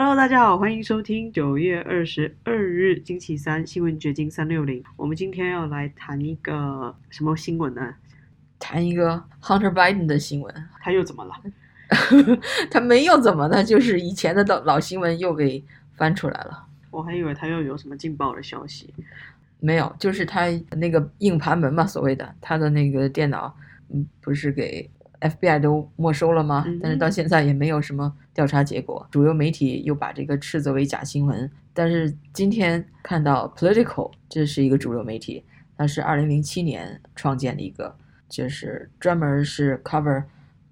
Hello，大家好，欢迎收听九月二十二日星期三新闻掘金三六零。我们今天要来谈一个什么新闻呢？谈一个 Hunter Biden 的新闻。他又怎么了？他没有怎么呢，就是以前的老老新闻又给翻出来了。我还以为他又有什么劲爆的消息。没有，就是他那个硬盘门嘛，所谓的他的那个电脑，嗯，不是给 FBI 都没收了吗？但是到现在也没有什么调查结果。主流媒体又把这个斥责为假新闻。但是今天看到 Political，这是一个主流媒体，它是二零零七年创建的一个，就是专门是 cover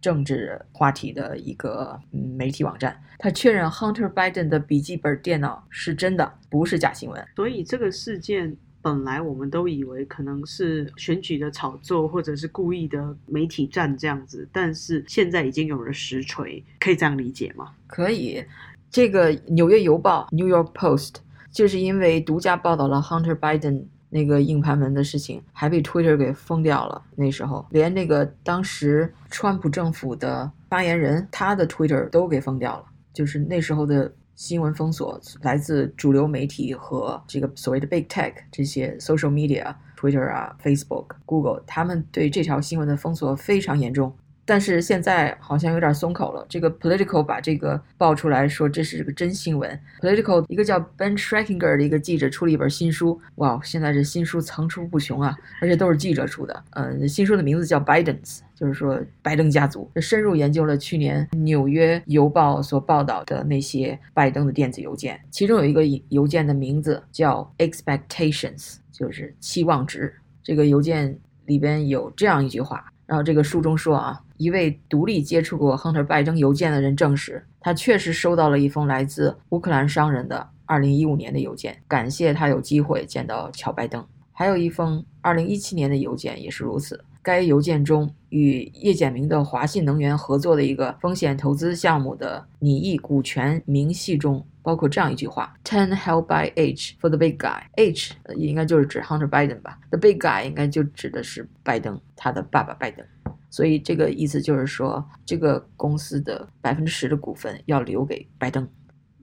政治话题的一个媒体网站。他确认 Hunter Biden 的笔记本电脑是真的，不是假新闻。所以这个事件。本来我们都以为可能是选举的炒作，或者是故意的媒体战这样子，但是现在已经有了实锤，可以这样理解吗？可以。这个《纽约邮报》（New York Post） 就是因为独家报道了 Hunter Biden 那个硬盘门的事情，还被 Twitter 给封掉了。那时候连那个当时川普政府的发言人他的 Twitter 都给封掉了，就是那时候的。新闻封锁来自主流媒体和这个所谓的 Big Tech 这些 social media，Twitter 啊、Facebook、Google，他们对这条新闻的封锁非常严重。但是现在好像有点松口了。这个 Political 把这个爆出来说这是个真新闻。Political 一个叫 Ben Schreckinger 的一个记者出了一本新书，哇，现在这新书层出不穷啊，而且都是记者出的。嗯，新书的名字叫 Biden's，就是说拜登家族，深入研究了去年《纽约邮报》所报道的那些拜登的电子邮件，其中有一个邮件的名字叫 Expectations，就是期望值。这个邮件里边有这样一句话。然后这个书中说啊，一位独立接触过亨特·拜登邮件的人证实，他确实收到了一封来自乌克兰商人的2015年的邮件，感谢他有机会见到乔·拜登。还有一封2017年的邮件也是如此。该邮件中与叶简明的华信能源合作的一个风险投资项目的拟议股权明细中，包括这样一句话：“Ten held by H for the big guy。”H 应该就是指 Hunter Biden 吧？The big guy 应该就指的是拜登，他的爸爸拜登。所以这个意思就是说，这个公司的百分之十的股份要留给拜登。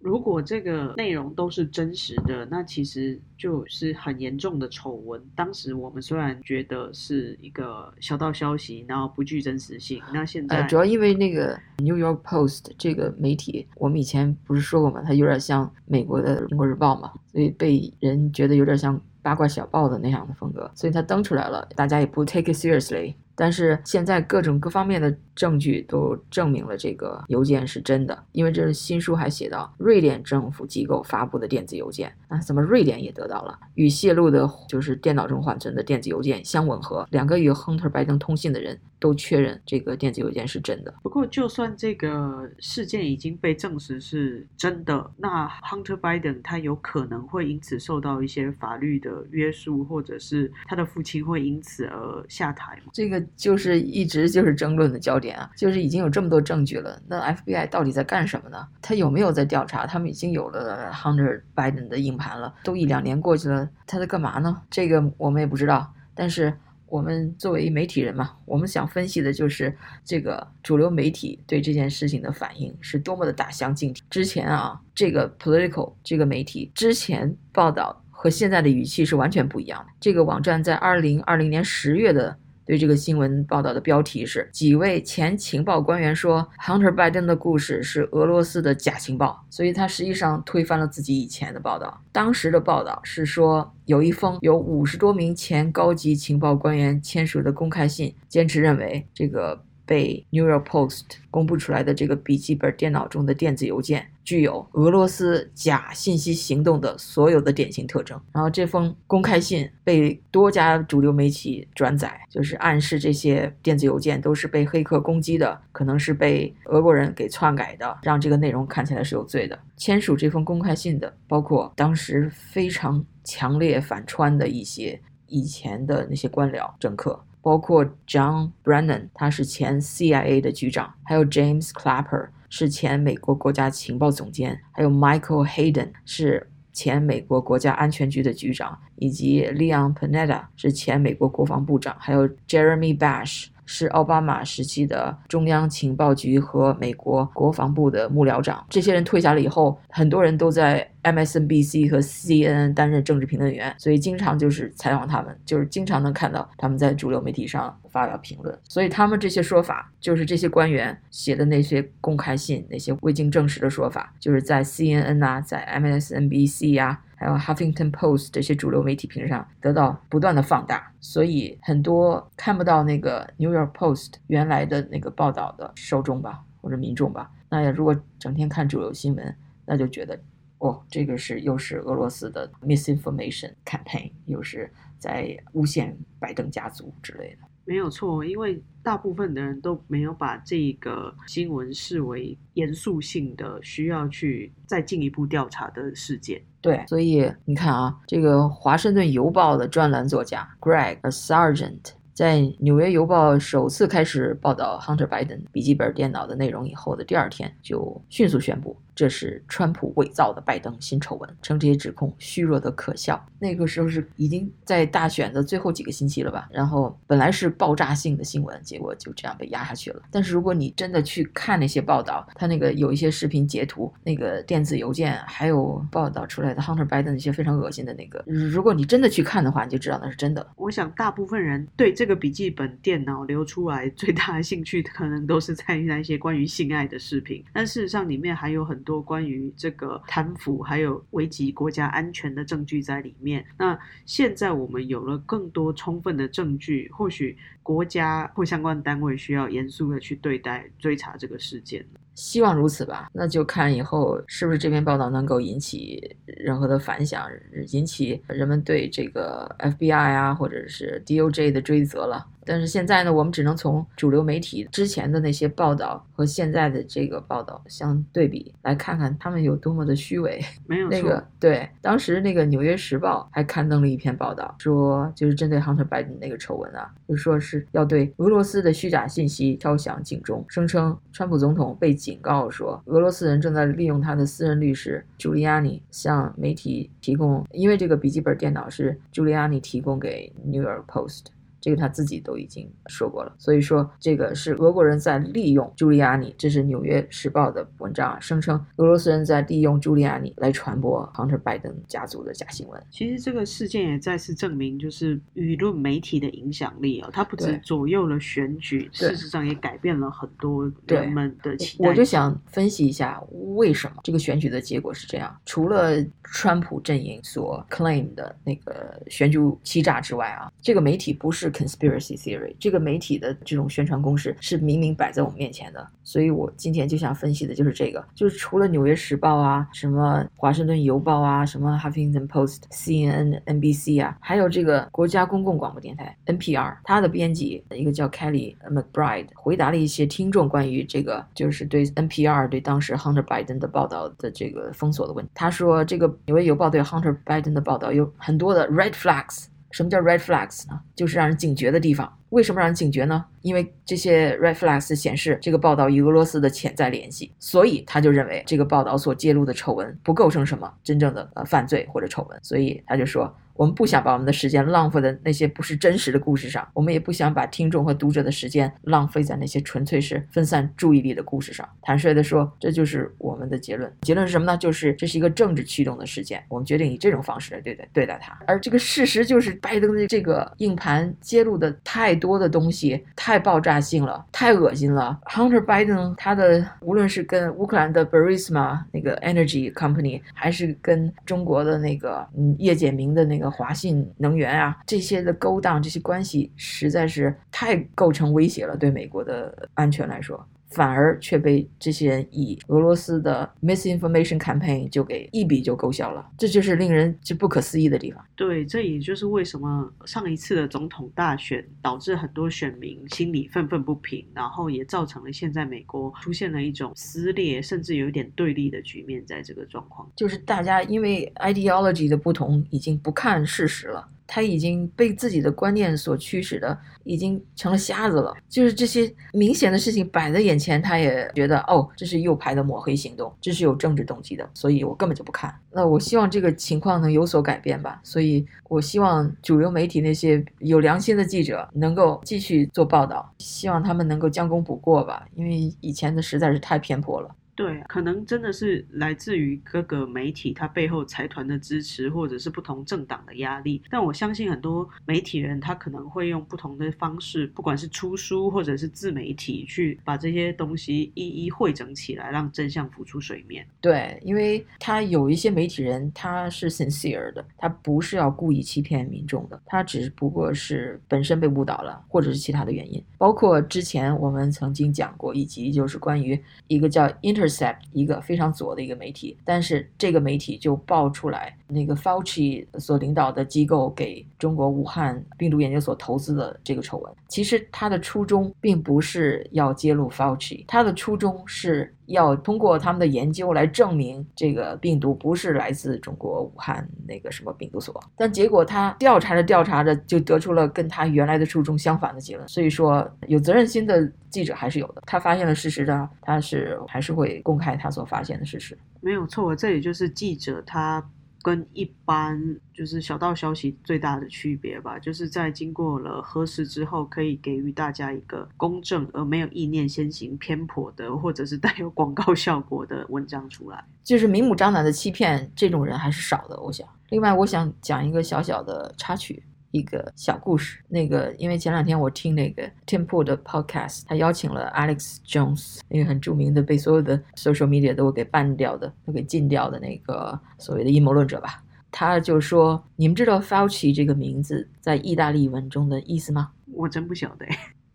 如果这个内容都是真实的，那其实就是很严重的丑闻。当时我们虽然觉得是一个小道消息，然后不具真实性，那现在主要因为那个 New York Post 这个媒体，我们以前不是说过吗？它有点像美国的《英国日报》嘛，所以被人觉得有点像八卦小报的那样的风格，所以它登出来了，大家也不 take it seriously。但是现在各种各方面的证据都证明了这个邮件是真的，因为这是新书还写到瑞典政府机构发布的电子邮件啊，怎么瑞典也得到了与泄露的就是电脑中缓存的电子邮件相吻合？两个与亨特·拜登通信的人都确认这个电子邮件是真的。不过，就算这个事件已经被证实是真的，那 Hunter Biden 他有可能会因此受到一些法律的约束，或者是他的父亲会因此而下台吗？这个。就是一直就是争论的焦点啊，就是已经有这么多证据了，那 FBI 到底在干什么呢？他有没有在调查？他们已经有了 Hunter Biden 的硬盘了，都一两年过去了，他在干嘛呢？这个我们也不知道。但是我们作为媒体人嘛，我们想分析的就是这个主流媒体对这件事情的反应是多么的大相径庭。之前啊，这个 Political 这个媒体之前报道和现在的语气是完全不一样的。这个网站在二零二零年十月的。对这个新闻报道的标题是：几位前情报官员说，Hunter Biden 的故事是俄罗斯的假情报，所以他实际上推翻了自己以前的报道。当时的报道是说，有一封有五十多名前高级情报官员签署的公开信，坚持认为这个。被 New York Post 公布出来的这个笔记本电脑中的电子邮件，具有俄罗斯假信息行动的所有的典型特征。然后这封公开信被多家主流媒体转载，就是暗示这些电子邮件都是被黑客攻击的，可能是被俄国人给篡改的，让这个内容看起来是有罪的。签署这封公开信的，包括当时非常强烈反川的一些以前的那些官僚政客。包括 John Brennan，他是前 CIA 的局长，还有 James Clapper 是前美国国家情报总监，还有 Michael Hayden 是前美国国家安全局的局长，以及 Leon Panetta 是前美国国防部长，还有 Jeremy Bash 是奥巴马时期的中央情报局和美国国防部的幕僚长。这些人退下了以后，很多人都在 MSNBC 和 CNN 担任政治评论员，所以经常就是采访他们，就是经常能看到他们在主流媒体上发表评论。所以他们这些说法，就是这些官员写的那些公开信，那些未经证实的说法，就是在 CNN 啊，在 MSNBC 呀。还有《Huffington Post》这些主流媒体屏上得到不断的放大，所以很多看不到那个《New York Post》原来的那个报道的受众吧，或者民众吧，那如果整天看主流新闻，那就觉得哦，这个是又是俄罗斯的 misinformation campaign，又是在诬陷拜登家族之类的。没有错，因为大部分的人都没有把这个新闻视为严肃性的、需要去再进一步调查的事件。对，所以你看啊，这个《华盛顿邮报》的专栏作家 Greg Sargent 在《纽约邮报》首次开始报道 Hunter Biden 笔记本电脑的内容以后的第二天，就迅速宣布。这是川普伪造的拜登新丑闻，称这些指控虚弱的可笑。那个时候是已经在大选的最后几个星期了吧？然后本来是爆炸性的新闻，结果就这样被压下去了。但是如果你真的去看那些报道，他那个有一些视频截图，那个电子邮件，还有报道出来的 Hunter Biden 那些非常恶心的那个，如果你真的去看的话，你就知道那是真的。我想大部分人对这个笔记本电脑流出来最大的兴趣，可能都是在于那些关于性爱的视频。但事实上里面还有很多。多关于这个贪腐还有危及国家安全的证据在里面。那现在我们有了更多充分的证据，或许国家或相关单位需要严肃的去对待追查这个事件。希望如此吧。那就看以后是不是这篇报道能够引起任何的反响，引起人们对这个 FBI 啊或者是 DOJ 的追责了。但是现在呢，我们只能从主流媒体之前的那些报道和现在的这个报道相对比，来看看他们有多么的虚伪。没有那个对，当时那个《纽约时报》还刊登了一篇报道，说就是针对 Hunter Biden 那个丑闻啊，就说是要对俄罗斯的虚假信息敲响警钟，声称川普总统被警告说，俄罗斯人正在利用他的私人律师朱利安尼向媒体提供，因为这个笔记本电脑是朱利安尼提供给《New York Post》。这个他自己都已经说过了，所以说这个是俄国人在利用朱利亚尼，这是《纽约时报》的文章啊，声称俄罗斯人在利用朱利亚尼来传播 Hunter Biden 家族的假新闻。其实这个事件也再次证明，就是舆论媒体的影响力啊，它不止左右了选举，事实上也改变了很多人们的期待。我就想分析一下，为什么这个选举的结果是这样？除了川普阵营所 claim 的那个选举欺诈之外啊，这个媒体不是。Conspiracy theory 这个媒体的这种宣传攻势是明明摆在我们面前的，所以我今天就想分析的就是这个，就是除了《纽约时报》啊，什么《华盛顿邮报》啊，什么《Huffington Post》、CNN、NBC 啊，还有这个国家公共广播电台 NPR，它的编辑一个叫 Kelly McBride 回答了一些听众关于这个就是对 NPR 对当时 Hunter Biden 的报道的这个封锁的问题。他说，这个《纽约邮报》对 Hunter Biden 的报道有很多的 red flags。什么叫 red flags 呢？就是让人警觉的地方。为什么让人警觉呢？因为这些 red flags 显示这个报道与俄罗斯的潜在联系，所以他就认为这个报道所揭露的丑闻不构成什么真正的呃犯罪或者丑闻，所以他就说。我们不想把我们的时间浪费在那些不是真实的故事上，我们也不想把听众和读者的时间浪费在那些纯粹是分散注意力的故事上。坦率地说，这就是我们的结论。结论是什么呢？就是这是一个政治驱动的事件。我们决定以这种方式来对待对待它。而这个事实就是，拜登的这个硬盘揭露的太多的东西，太太爆炸性了，太恶心了。Hunter Biden 他的无论是跟乌克兰的 Burisma 那个 Energy Company，还是跟中国的那个嗯叶简明的那个。华信能源啊，这些的勾当，这些关系实在是太构成威胁了，对美国的安全来说。反而却被这些人以俄罗斯的 misinformation campaign 就给一笔就勾销了，这就是令人就不可思议的地方。对，这也就是为什么上一次的总统大选导致很多选民心里愤愤不平，然后也造成了现在美国出现了一种撕裂，甚至有一点对立的局面。在这个状况，就是大家因为 ideology 的不同，已经不看事实了。他已经被自己的观念所驱使的，已经成了瞎子了。就是这些明显的事情摆在眼前，他也觉得哦，这是右派的抹黑行动，这是有政治动机的，所以我根本就不看。那我希望这个情况能有所改变吧。所以我希望主流媒体那些有良心的记者能够继续做报道，希望他们能够将功补过吧，因为以前的实在是太偏颇了。对，可能真的是来自于各个媒体它背后财团的支持，或者是不同政党的压力。但我相信很多媒体人他可能会用不同的方式，不管是出书或者是自媒体，去把这些东西一一汇整起来，让真相浮出水面。对，因为他有一些媒体人他是 sincere 的，他不是要故意欺骗民众的，他只不过是本身被误导了，或者是其他的原因。包括之前我们曾经讲过一集，就是关于一个叫 Inter。Except 一个非常左的一个媒体，但是这个媒体就爆出来，那个 Fauci 所领导的机构给中国武汉病毒研究所投资的这个丑闻。其实他的初衷并不是要揭露 Fauci，他的初衷是。要通过他们的研究来证明这个病毒不是来自中国武汉那个什么病毒所，但结果他调查着调查着就得出了跟他原来的初衷相反的结论。所以说，有责任心的记者还是有的。他发现了事实的，他是还是会公开他所发现的事实。没有错，这也就是记者他。跟一般就是小道消息最大的区别吧，就是在经过了核实之后，可以给予大家一个公正而没有意念先行偏颇的，或者是带有广告效果的文章出来。就是明目张胆的欺骗，这种人还是少的，我想。另外，我想讲一个小小的插曲。一个小故事，那个因为前两天我听那个 Pool 的 podcast，他邀请了 Alex Jones，那个很著名的被所有的 social media 都给 ban 掉的、都给禁掉的那个所谓的阴谋论者吧，他就说：“你们知道 Fauci 这个名字在意大利文中的意思吗？”我真不晓得。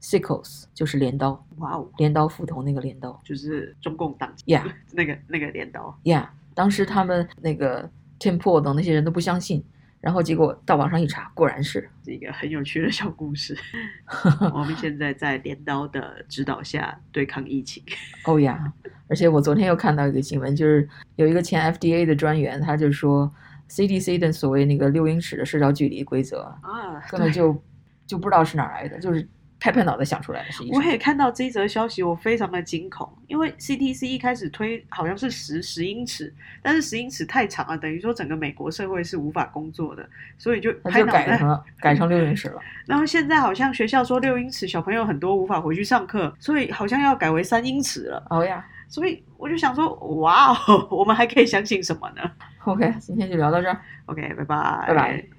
Sickles 就是镰刀，哇哦，镰刀斧头那个镰刀，就是中共党，Yeah，那个那个镰刀，Yeah，当时他们那个 Tim Pool 等那些人都不相信。然后结果到网上一查，果然是一个很有趣的小故事。我们现在在镰刀的指导下对抗疫情。哦呀，而且我昨天又看到一个新闻，就是有一个前 FDA 的专员，他就说 CDC 的所谓那个六英尺的社交距离规则啊，根本就就不知道是哪来的，就是。拍拍脑袋想出来的是。我也看到这一则消息，我非常的惊恐，因为 CTC 一开始推好像是十十英尺，但是十英尺太长了，等于说整个美国社会是无法工作的，所以就拍脑袋改成了改成六英尺了。然后现在好像学校说六英尺小朋友很多无法回去上课，所以好像要改为三英尺了。哦呀，所以我就想说，哇哦，我们还可以相信什么呢？OK，今天就聊到这儿。OK，拜拜，拜拜。